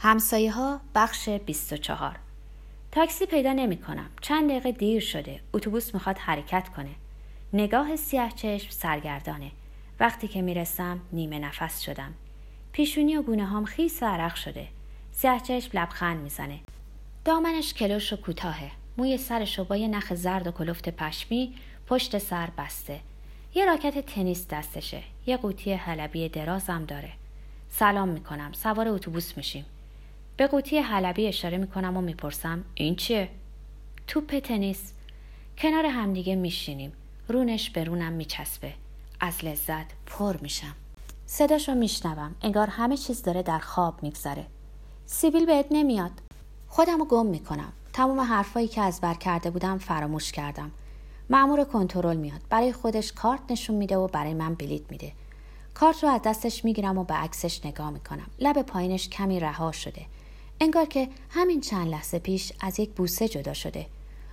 همسایه ها بخش 24 تاکسی پیدا نمی کنم. چند دقیقه دیر شده. اتوبوس می‌خواد حرکت کنه. نگاه سیاه چشم سرگردانه. وقتی که می‌رسم نیمه نفس شدم. پیشونی و گونه هام خیس و عرق شده. سیاه چشم لبخند می‌زنه. دامنش کلوش و کوتاهه. موی سرش با یه نخ زرد و کلفت پشمی پشت سر بسته. یه راکت تنیس دستشه. یه قوطی حلبی درازم داره. سلام می‌کنم. سوار اتوبوس میشیم. به قوطی حلبی اشاره می‌کنم و می‌پرسم این چیه؟ توپ تنیس. کنار همدیگه میشینیم. رونش به رونم میچسبه. از لذت پر میشم. صداشو میشنوم. انگار همه چیز داره در خواب میگذره. سیبیل بهت نمیاد. خودمو گم می‌کنم. تمام حرفایی که از بر کرده بودم فراموش کردم. معمور کنترل میاد. برای خودش کارت نشون میده و برای من بلیت میده. کارت رو از دستش می‌گیرم و به عکسش نگاه می‌کنم. لب پایینش کمی رها شده. انگار که همین چند لحظه پیش از یک بوسه جدا شده.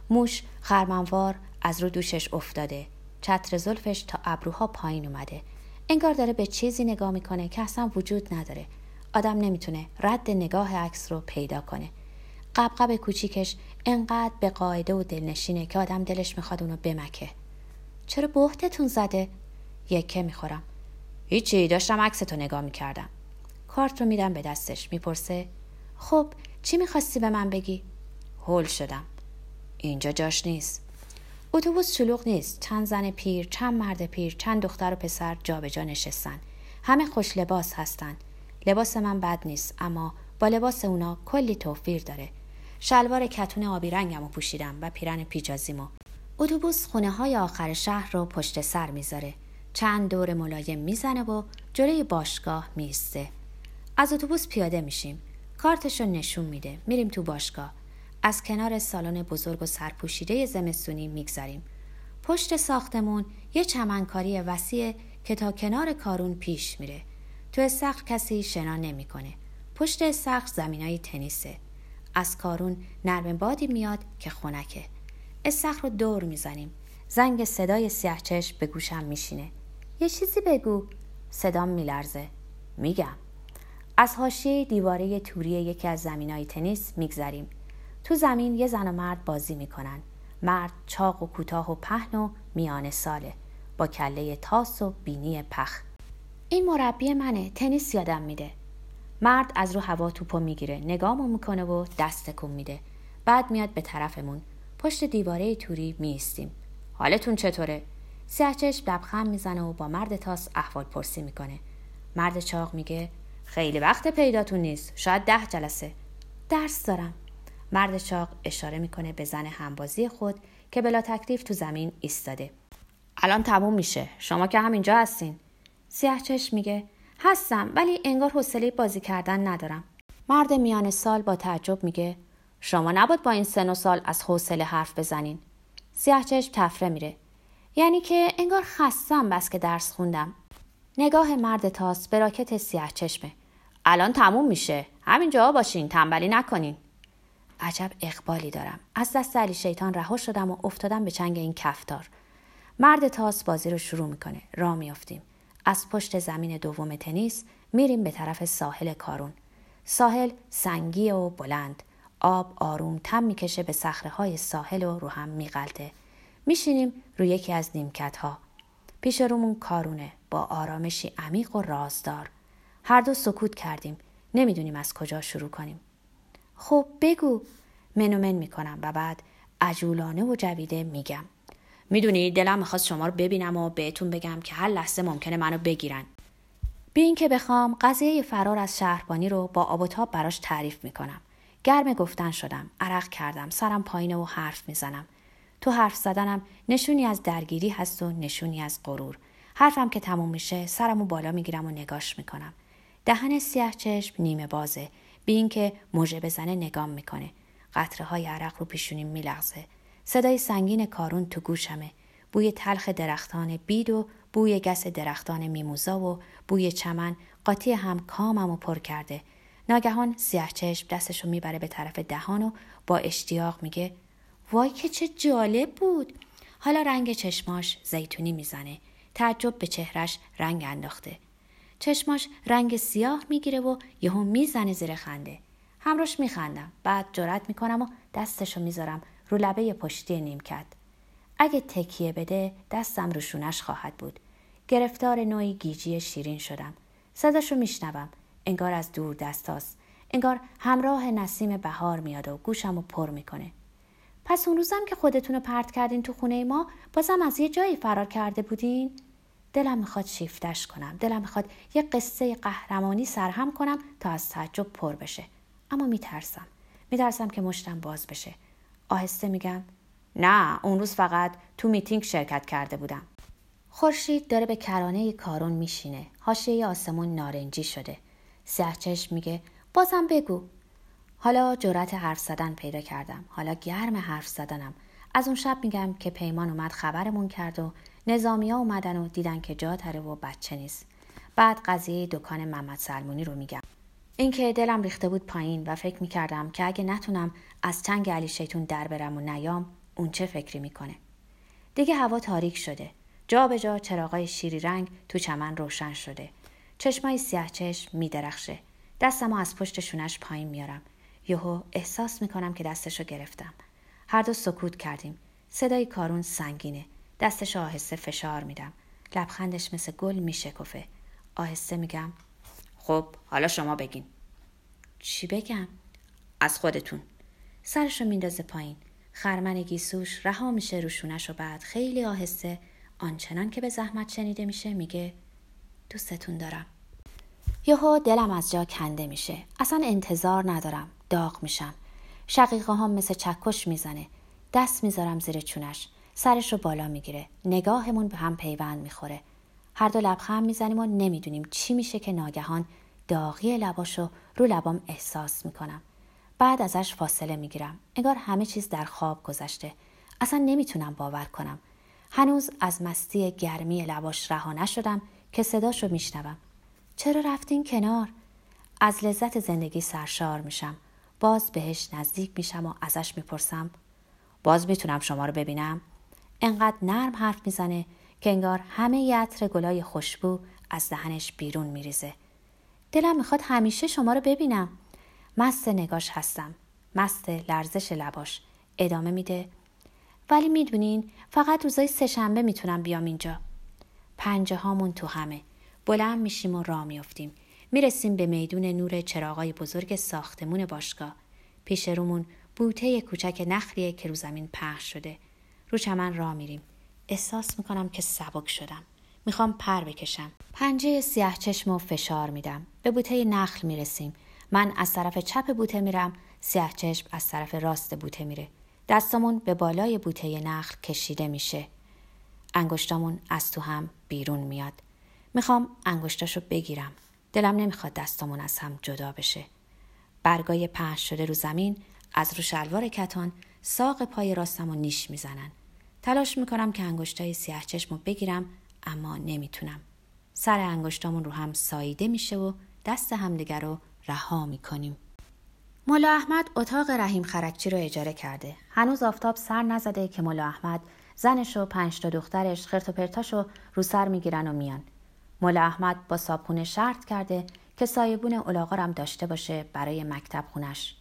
موش خرمنوار از رو دوشش افتاده. چتر زلفش تا ابروها پایین اومده. انگار داره به چیزی نگاه می‌کنه که اصلا وجود نداره. آدم نمی‌تونه رد نگاه عکس رو پیدا کنه. قبقب کوچیکش انقدر به قاعده و دلنشینه که آدم دلش می‌خواد اونو بمکه. چرا بهتتون زده؟ یکه می‌خورم. هیچی داشتم عکستو نگاه می‌کردم. کارت رو میدم به دستش. می‌پرسه خب چی می‌خواستی به من بگی؟ هول شدم. اینجا جاش نیست. اتوبوس شلوغ نیست. چند زن پیر چند مرد پیر چند دختر و پسر جابجا جا نشستن. همه خوش لباس هستن. لباس من بد نیست اما با لباس اونا کلی توفیر داره. شلوار کتون آبی رنگم و پوشیدم و پیرن پیجازیمو. اتوبوس خونه های آخر شهر رو پشت سر می‌ذاره. چند دور ملایم می‌زنه و جلوی باشگاه میسته از اتوبوس پیاده میشیم. کارتش رو نشون میده. میریم تو باشگاه. از کنار سالن بزرگ و سرپوشیده زمستونی میگذریم پشت ساختمون یه چمنکاری وسیع که تا کنار کارون پیش میره. تو استخر کسی شنا نمی‌کنه. پشت استخر زمینای تنیسه. از کارون نرم بادی میاد که خونکه استخر رو دور می‌زنیم. زنگ صدای سیاه چشم به گوشم میشینه. یه چیزی بگو. صدام میلرزه. میگم. از حاشیه دیواره توری یکی از زمینای تنیس میگذریم. تو زمین یه زن و مرد بازی می‌کنن. مرد چاق و کوتاه و پهن و میان ساله. با کله تاس و بینی پخ. این مربی منه. تنیس یادم میده. مرد از رو هوا توپو می‌گیره. نگامو می‌کنه و دست کن میده. بعد میاد به طرفمون. پشت دیواره توری میستیم حالتون چطوره؟ سیاه چشم لبخند می‌زنه و با مرد تاس احوال پرسی می‌کنه. مرد چاق میگه خیلی وقت پیداتون نیست. شاید ده جلسه. درس دارم. مرد چاق اشاره می‌کنه به زن همبازی خود که بلا تکلیف تو زمین ایستاده. الان تموم میشه. شما که همینجا هستین. سیاه چشم میگه. هستم ولی انگار حوصله بازی کردن ندارم. مرد میان سال با تعجب میگه. شما نبود با این سن و سال از حوصله حرف بزنین. سیاه چشم تفره میره. یعنی که انگار خستم بس که درس خوندم. نگاه مرد تاس به راکت سیاه چشمه. الان تموم میشه. همینجا باشین تنبلی نکنین. عجب اقبالی دارم. از دست علی شیطان رها شدم و افتادم به چنگ این کفتار. مرد تاس بازی رو شروع می‌کنه. را میافتیم. از پشت زمین دوم تنیس میریم به طرف ساحل کارون. ساحل سنگی و بلند. آب آروم تم می‌کشه به صخره ساحل و رو هم میغلطه. میشینیم روی یکی از نیمکت ها پیش رومون کارونه. با آرامشی عمیق و رازدار. هر دو سکوت کردیم. نمی‌دونیم از کجا شروع کنیم. خب بگو. منومن می‌کنم و بعد عجولانه و جویده میگم. می‌دونی دلم می‌خواست شما رو ببینم و بهتون بگم که هر لحظه ممکنه منو بگیرن. بی اینکه بخوام قضیه فرار از شهربانی رو با آب و تاب براش تعریف می‌کنم. گرم گفتن شدم. عرق کردم. سرم پایینه و حرف می‌زنم. تو حرف زدنم نشونی از درگیری هست و نشونی از غرور. حرفم که تموم میشه سرمو بالا می‌گیرم و نگاش می‌کنم. دهن سیاه چشم نیمه بازه. بی اینکه موژه بزنه نگام می‌کنه. قطره های عرق رو پیشونیم میلغزه. صدای سنگین کارون تو گوشمه. بوی تلخ درختان بید و بوی گس درختان میموزا و بوی چمن قاطی هم کامم و پر کرده. ناگهان سیاه چشم دستشو می‌بره به طرف دهان و با اشتیاق میگه وای که چه جالب بود. حالا رنگ چشماش زیتونی می‌زنه. تعجب به چهرش رنگ انداخته. چشماش رنگ سیاه می‌گیره و یهو می‌زنه زیر خنده. همراش میخندم. بعد جرأت می‌کنم و دستشو می‌ذارم رو لبه پشتی نیمکت. اگه تکیه بده دستم روشونش خواهد بود. گرفتار نوعی گیجی شیرین شدم. صداشو میشنوم. انگار از دور دستاست انگار همراه نسیم بهار میاد و گوشم رو پر می‌کنه. پس اون روزم که خودتون رو پرت کردین تو خونه ما بازم از یه جایی فرار کرده بودین؟ دلم می‌خواد شیفتش کنم. دلم می‌خواد یه قصه قهرمانی سرهم کنم تا از تعجب پر بشه. اما میترسم. میترسم که مشتم باز بشه. آهسته میگم نه اون روز فقط تو میتینگ شرکت کرده بودم. خورشید داره به کرانه کارون میشینه. حاشیه آسمون نارنجی شده. سیاه میگه بازم بگو حالا جرأت حرف زدن پیدا کردم. حالا گرم حرف زدنم. از اون شب میگم که پیمان اومد خبرمون کرد و نظامیا اومدن و دیدن که جا تره و بچه نیست. بعد قضیه دکان محمد سلمونی رو میگم. اینکه دلم ریخته بود پایین و فکر می‌کردم که اگه نتونم از چنگ علی شیطون در برم و نیام اون چه فکری می‌کنه. دیگه هوا تاریک شده. جا به جا چراغای شیری رنگ تو چمن روشن شده. چشمای سیاه چشم میدرخشه. دستم از پشت شونش پایین میارم. یهو احساس می‌کنم که دستشو گرفتم. هر دو سکوت کردیم. صدای کارون سنگینه. دستش آهسته فشار میدم. لبخندش مثل گل میشکفه. آهسته میگم خب حالا شما بگین. چی بگم؟ از خودتون. سرشو میندازه پایین. خرمن گیسوش رها میشه روشونش و بعد خیلی آهسته آنچنان که به زحمت شنیده میشه میگه دوستتون دارم. یهو دلم از جا کنده میشه. اصلا انتظار ندارم. داغ میشم. شقیقه هم مثل چکش می‌زنه. دست می‌ذارم زیر چونش. سرش رو بالا می‌گیره. نگاهمون به هم پیوند می‌خوره. هر دو لبخند می‌زنیم و نمی‌دونیم چی میشه که ناگهان داغی لباشو رو لبام احساس می‌کنم. بعد ازش فاصله می‌گیرم. انگار همه چیز در خواب گذشته. اصلا نمی‌تونم باور کنم. هنوز از مستی گرمی لباش رها نشدم که صداشو میشنوم. چرا رفتین کنار؟ از لذت زندگی سرشار میشم. باز بهش نزدیک میشم و ازش می‌پرسم. باز می‌تونم شما رو ببینم. انقدر نرم حرف می‌زنه که انگار همه عطر گلای خوشبو از دهنش بیرون میریزه. دلم می‌خواد همیشه شما رو ببینم. مست نگاش هستم. مست لرزش لباش. ادامه میده. ولی می‌دونین فقط روزای سهشنبه می‌تونم بیام اینجا. پنجه هامون تو همه. بلند میشیم و راه میافتیم. می‌رسیم به میدون نور چراغای بزرگ ساختمون باشگاه. پیش رومون بوته کوچک نخلیه که رو زمین پخش شده. رو چمن راه میریم. احساس می‌کنم که سبک شدم. می‌خوام پر بکشم. پنجه سیاه چشم و فشار میدم. به بوته نخل می‌رسیم. من از طرف چپ بوته میرم. سیاه چشم از طرف راست بوته میره. دستمون به بالای بوته نخل کشیده میشه. انگشتامون از تو هم بیرون میاد. می‌خوام انگشتاشو بگیرم. دلم نمی‌خواد دستامون از هم جدا بشه. برگای پهن شده رو زمین از رو شلوار کتان ساق پای راستم و نیش می‌زنن. تلاش می‌کنم که انگشتای سیاه چشم رو بگیرم اما نمی‌تونم. سر انگشتامون رو هم ساییده میشه و دست همدیگر رو رها می‌کنیم. ملا احمد اتاق رحیم خرکچی رو اجاره کرده. هنوز آفتاب سر نزده که ملا احمد زنش و پنج تا دخترش خرت و پرتاشو رو سر می‌گیرن و میان. ملا احمد با صابخونه شرط کرده که سایبون الاغارم داشته باشه برای مکتب خونش.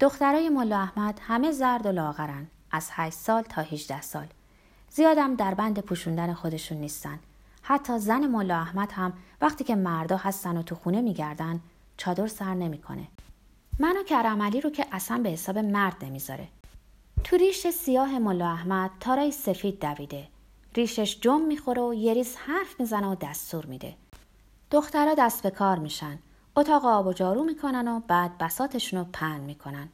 دخترای ملا احمد همه زرد و لاغرن از 8 سال تا 18 سال. زیادم در بند پوشوندن خودشون نیستن. حتی زن ملا احمد هم وقتی که مردا هستن و تو خونه میگردن چادر سر نمی‌کنه. من و کرملی رو که اصلا به حساب مرد نمی‌ذاره. تو ریش سیاه ملا احمد تارای سفید دویده. ریشش جم می‌خوره و یه ریز حرف می‌زنه و دستور میده. دخترها دست به کار میشن. اتاق آب و جارو می‌کنن و بعد بساتشون رو پهن می‌کنن.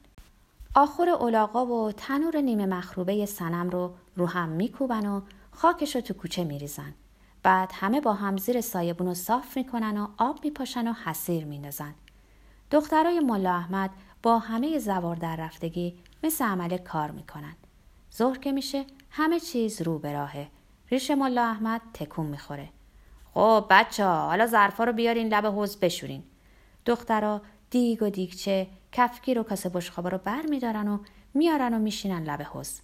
آخر اولاغا و تنور نیمه مخروبه سنم رو رو هم میکوبن و خاکش رو تو کوچه میریزن. بعد همه با هم زیر سایبون رو صاف می‌کنن و آب میپاشن و حسیر میندازن. دخترای ملا احمد با همه زوار در رفتگی مثل عمل کار می‌کنن. ظهر که میشه همه چیز رو به راهه. ریش ملا احمد تکون می‌خوره. خب بچه ها حالا ظرفا رو بیارین لب حوز بشورین. دخترا دیگ و دیگچه کفگیر و کاسه بشخابا رو بر میدارن و میارن و میشینن لب حوز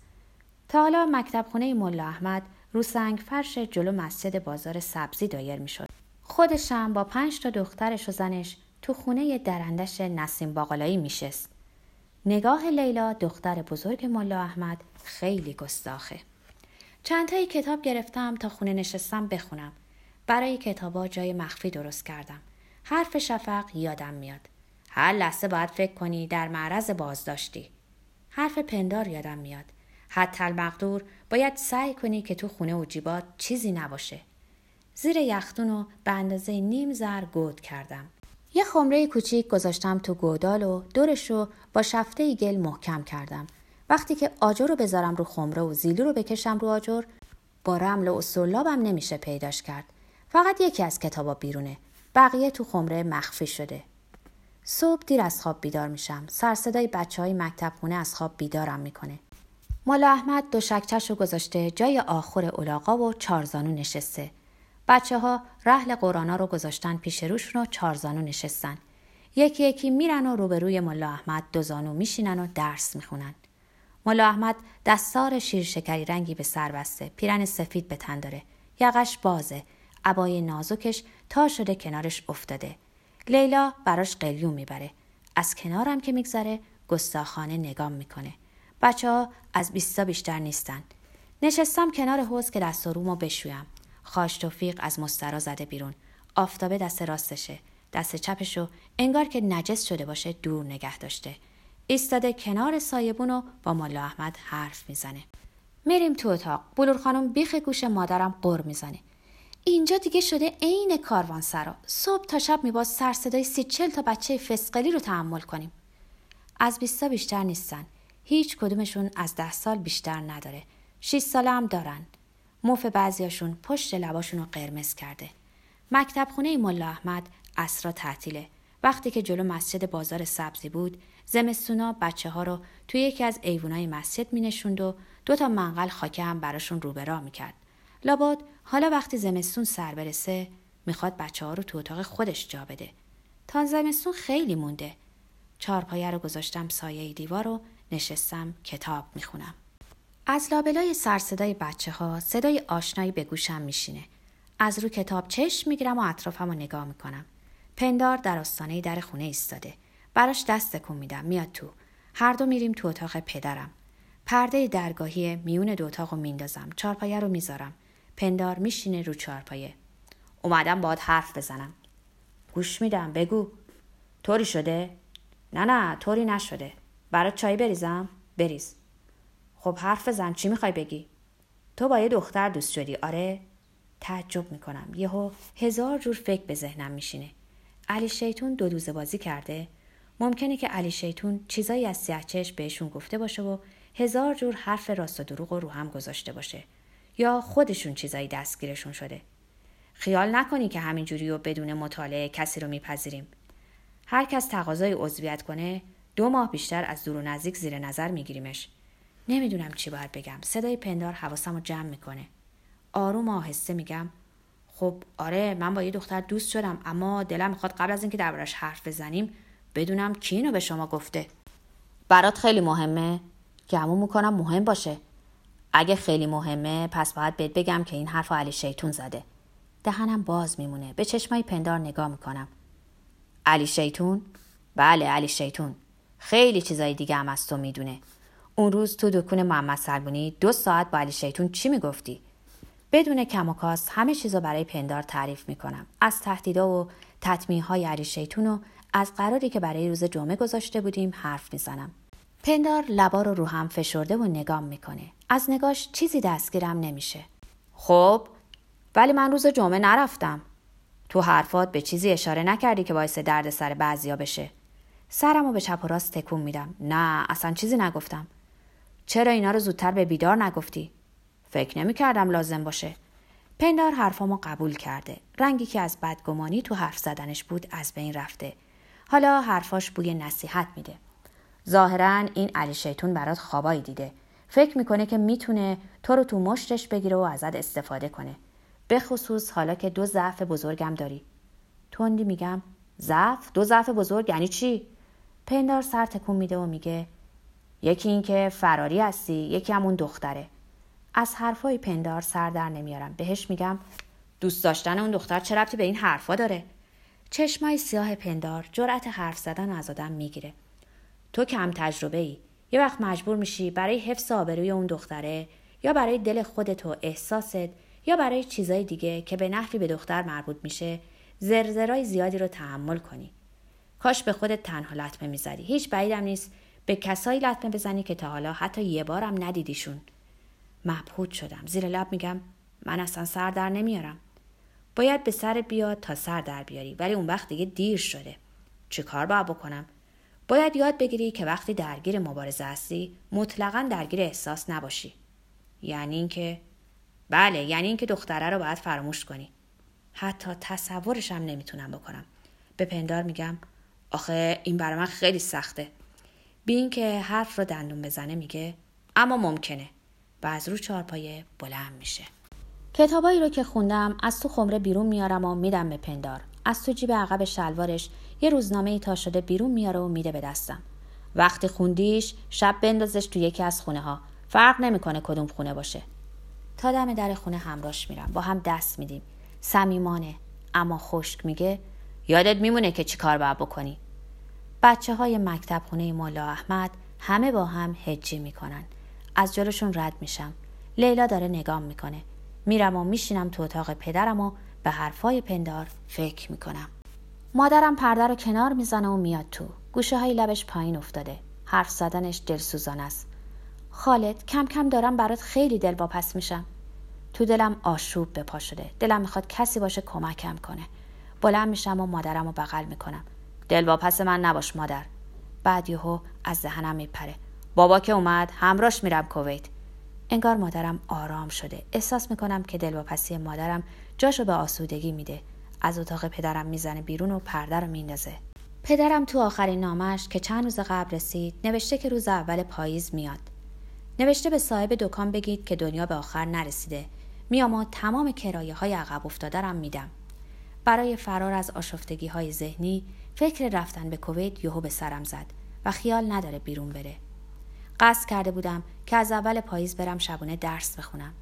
تا حالا مکتب خونه ملا احمد رو سنگ فرش جلو مسجد بازار سبزی دایر می‌شد. خودشم با پنج تا دخترش و زنش تو خونه درندش نسیم باقلایی میشست. نگاه لیلا دختر بزرگ ملا احمد خیلی گستاخه. چند تایی کتاب گرفتم تا خونه نشستم بخونم. برای کتابا جای مخفی درست کردم. حرف شفق یادم میاد. هر لحظه باید فکر کنی در معرض بازداشتی. حرف پندار یادم میاد. حتی المقدور باید سعی کنی که تو خونه و جیبات چیزی نباشه. زیر یختون رو به اندازه نیم زر گود کردم. یه خمره کوچیک گذاشتم تو گودال و دورش رو با شفته گل محکم کردم. وقتی که آجر رو بذارم رو خمره و زیلو رو بکشم رو آجر با رمل و سلابم نمیشه پیداش کرد. فقط یکی از کتابا بیرونه. بقیه تو خمره مخفی شده. صبح دیر از خواب بیدار میشم. سر صدای بچه های مکتب خونه از خواب بیدارم می‌کنه. ملا احمد دو شکچش رو گذاشته جای آخر اولاغا و چارزانو نشسته. بچه ها رحل قرانا رو گذاشتن پیش روشون و چارزانو نشستن. یکی یکی میرن و روبروی ملا احمد دو زانو میشینن و درس می‌خونن. ملا احمد دستار شیر شکری رنگی به سر بسته. پیرن سفید به تن داره. یقش بازه. عبای نازکش تا شده کنارش افتاده. لیلا براش قلیون می‌بره. از کنارم که میگذره گستاخانه نگام می‌کنه. بچه ها از بیستا بیشتر نیستن. نشستم کنار حوز که دست و رومو بشویم. خاش توفیق از مسترا زده بیرون. آفتابه دست راستشه. دست چپشو انگار که نجس شده باشه دور نگه داشته. ایستاده کنار سایبون و با مالا احمد حرف می‌زنه. میریم تو اتاق. بلور خانم بیخ گوش مادرم قر می‌زنه. اینجا دیگه شده عین سرا صبح تا شب میباز سر صدای سی چل تا بچه فسقلی رو تحمل کنیم. از بیستا بیشتر نیستن. هیچ کدومشون از ده سال بیشتر نداره. شیش ساله هم دارن. موف بعضیاشون پشت لباشون رو قرمز کرده. مکتب خونه ملا احمد اسرا تعطیله. وقتی که جلو مسجد بازار سبزی بود زمستونا بچه ها رو توی یکی از ایوونای مسجد می نشوند و دو تا منقل خاکه هم براشون روبرا می کرد. لابد حالا وقتی زمستون سر برسه می‌خواد بچه ها رو تو اتاق خودش جا بده. تا زمستون خیلی مونده. چارپایه رو گذاشتم سایه دیوار و نشستم کتاب می‌خونم. از لابلای سرصدای بچه ها صدای آشنایی به گوشم میشینه. از رو کتاب چشم می‌گیرم و اطرافم رو نگاه می‌کنم. پندار در آستانه در خونه ایستاده. براش دست تکون میدم میاد تو. هر دو میریم تو اتاق پدرم. پرده درگاهی میون دو اتاق رو میندازم. چارپایه رو می‌ذارم. پندار میشینه رو چارپایه. اومدم باید حرف بزنم. گوش میدم بگو. طوری شده؟ نه نه طوری نشده. برات چای بریزم؟ بریز. خب حرف بزن چی می‌خوای بگی؟ تو با یه دختر دوست شدی آره؟ تعجب می‌کنم یهو هزار جور فکر به ذهنم میشینه علی شیطون دو دوزه بازی کرده. ممکنه که علی شیطون چیزایی از سیاهچش بهشون گفته باشه و هزار جور حرف راست و دروغ رو هم گذاشته باشه. یا خودشون چیزایی دستگیرشون شده. خیال نکنی که همینجوری و بدون مطالعه کسی رو میپذیریم. هر کس تقاضای عضویت کنه دو ماه بیشتر از دور و نزدیک زیر نظر میگیریمش. نمی‌دونم چی باید بگم. صدای پندار حواسم رو جمع می‌کنه. آروم آهسته میگم. خب آره من با یه دختر دوست شدم اما دلم می‌خواد قبل از اینکه دربارش حرف بزنیم بدونم کی اینو به شما گفته. برات خیلی مهمه گمون می‌کنم مهم باشه. اگه خیلی مهمه پس باید بهت بگم که این حرف علی شیطون زده. دهنم باز میمونه به چشمای پندار نگاه می‌کنم. علی شیطون؟ بله علی شیطون. خیلی چیزای دیگه هم از تو می‌دونه. اون روز تو دکون محمد سلمونی دو ساعت با علی شیطون چی می‌گفتی؟ بدون کم و کاس همه چیزو برای پندار تعریف می‌کنم. از تهدیدا و تطمیه های علی شیطون و از قراری که برای روز جمعه گذاشته بودیم حرف می‌زنم. پندار لبا رو رو هم فشرده و نگام می‌کنه. از نگاش چیزی دستگیرم نمیشه. خب ولی من روز جمعه نرفتم. تو حرفات به چیزی اشاره نکردی که باعث درد سر بعضیا بشه. سرم رو به چپ و راست تکون میدم. نه اصلا چیزی نگفتم. چرا اینا رو زودتر به بیدار نگفتی؟ فکر نمی کردم لازم باشه. پندار حرفامو قبول کرده. رنگی که از بدگمانی تو حرف زدنش بود از بین رفته. حالا حرفاش بوی نصیحت میده. ظاهرا این علی شیطون برات خوابایی دیده. فکر می‌کنه که می‌تونه تو رو تو مشتش بگیره و ازت استفاده کنه. به خصوص حالا که دو ضعف بزرگم داری. تندی میگم ضعف؟ دو ضعف بزرگ یعنی چی؟ پندار سر تکون میده و میگه یکی اینکه فراری هستی یکی همون دختره. از حرفای پندار سر در نمیارم. بهش میگم دوست داشتن اون دختر چه ربطی به این حرفا داره؟ چشمای سیاه پندار جرأت حرف زدن از آدم می‌گیره. تو کم تجربه ای یه وقت مجبور میشی برای حفظ آبروی اون دختره یا برای دل خودت و احساست یا برای چیزای دیگه که به نحوی به دختر مربوط میشه زرزرای زیادی رو تحمل کنی. کاش به خودت تنها لطمه می‌زدی. هیچ بعیدم نیست به کسایی لطمه بزنی که تا حالا حتی یه بارم ندیدیشون. مبهوت شدم. زیر لب میگم من اصلا سر در نمیارم. باید به سر بیاد تا سر در بیاری ولی اون وقت دیگه دیر شده. چه کار باید بکنم؟ باید یاد بگیری که وقتی درگیر مبارزه هستی مطلقا درگیر احساس نباشی. یعنی اینکه بله یعنی اینکه دختره رو باید فراموش کنی. حتی تصورشم نمی‌تونم بکنم. به پندار میگم آخه این برای من خیلی سخته. بی اینکه حرف رو دندون بزنه میگه اما ممکنه. و از رو چارپایه بلند میشه. کتابایی رو که خوندم از تو خمره بیرون میارم و میدم به پندار. از تو جیب عقب شلوارش یه روزنامه ای تا شده بیرون میاره و میده به دستم. وقتی خوندیش شب بندازش تو یکی از خونه ها فرق نمی‌کنه کدوم خونه باشه. تا دم در خونه همراش میرم. با هم دست میدیم. صمیمانه. اما خشک میگه یادت میمونه که چی کار باید بکنی؟ بچه های مکتب خونه مولا احمد همه با هم هجی می‌کنن. از جلوشون رد میشم. لیلا داره نگام می‌کنه. میرم و میشینم تو اتاق پدرم و به حرفای پندار فکر می‌کنم. مادرم پرده رو کنار می‌زنه و میاد تو. گوشه های لبش پایین افتاده. حرف زدنش دلسوزان است. خالد کم کم دارم برات خیلی دل پس میشم. تو دلم آشوب به پا شده. دلم می‌خواد کسی باشه کمکم کنه. بلند میشم و مادرم رو بغل می‌کنم. دل پس من نباش مادر. بعد یهو از ذهنم میپره. بابا که اومد همراش میرم کویت. انگار مادرم آرام شده. احساس می‌کنم که دلواپسی مادرم جاشو به آسودگی میده. از اتاق پدرم می‌زنه بیرون و پرده رو میندازه. پدرم تو آخرین نامش که چند روز قبل رسید نوشته که روز اول پاییز میاد. نوشته به صاحب دکان بگید که دنیا به آخر نرسیده. میام و تمام کرایه های عقب افتاده رم میدم. برای فرار از آشفتگی های ذهنی فکر رفتن به کویت یهو به سرم زد و خیال نداره بیرون بره. قصد کرده بودم که از اول پاییز برم شبونه درس بخونم.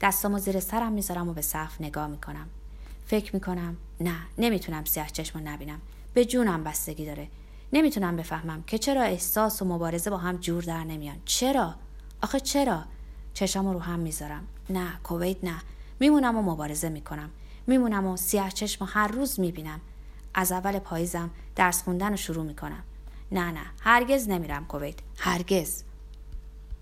دستامو زیر سرم می‌ذارم و به صف نگاه می‌کنم. فکر می‌کنم نه نمی‌تونم سیاه چشم نبینم. به جونم بستگی داره. نمی‌تونم بفهمم که چرا احساس و مبارزه با هم جور در نمیان. چرا؟ آخه چرا؟ چشامو رو هم می‌ذارم. نه کویت نه. میمونم و مبارزه می‌کنم. میمونم و سیاه چشم هر روز می‌بینم. از اول پاییزم درس خوندن رو شروع می‌کنم. نه نه هرگز نمیرم کویت. هرگز.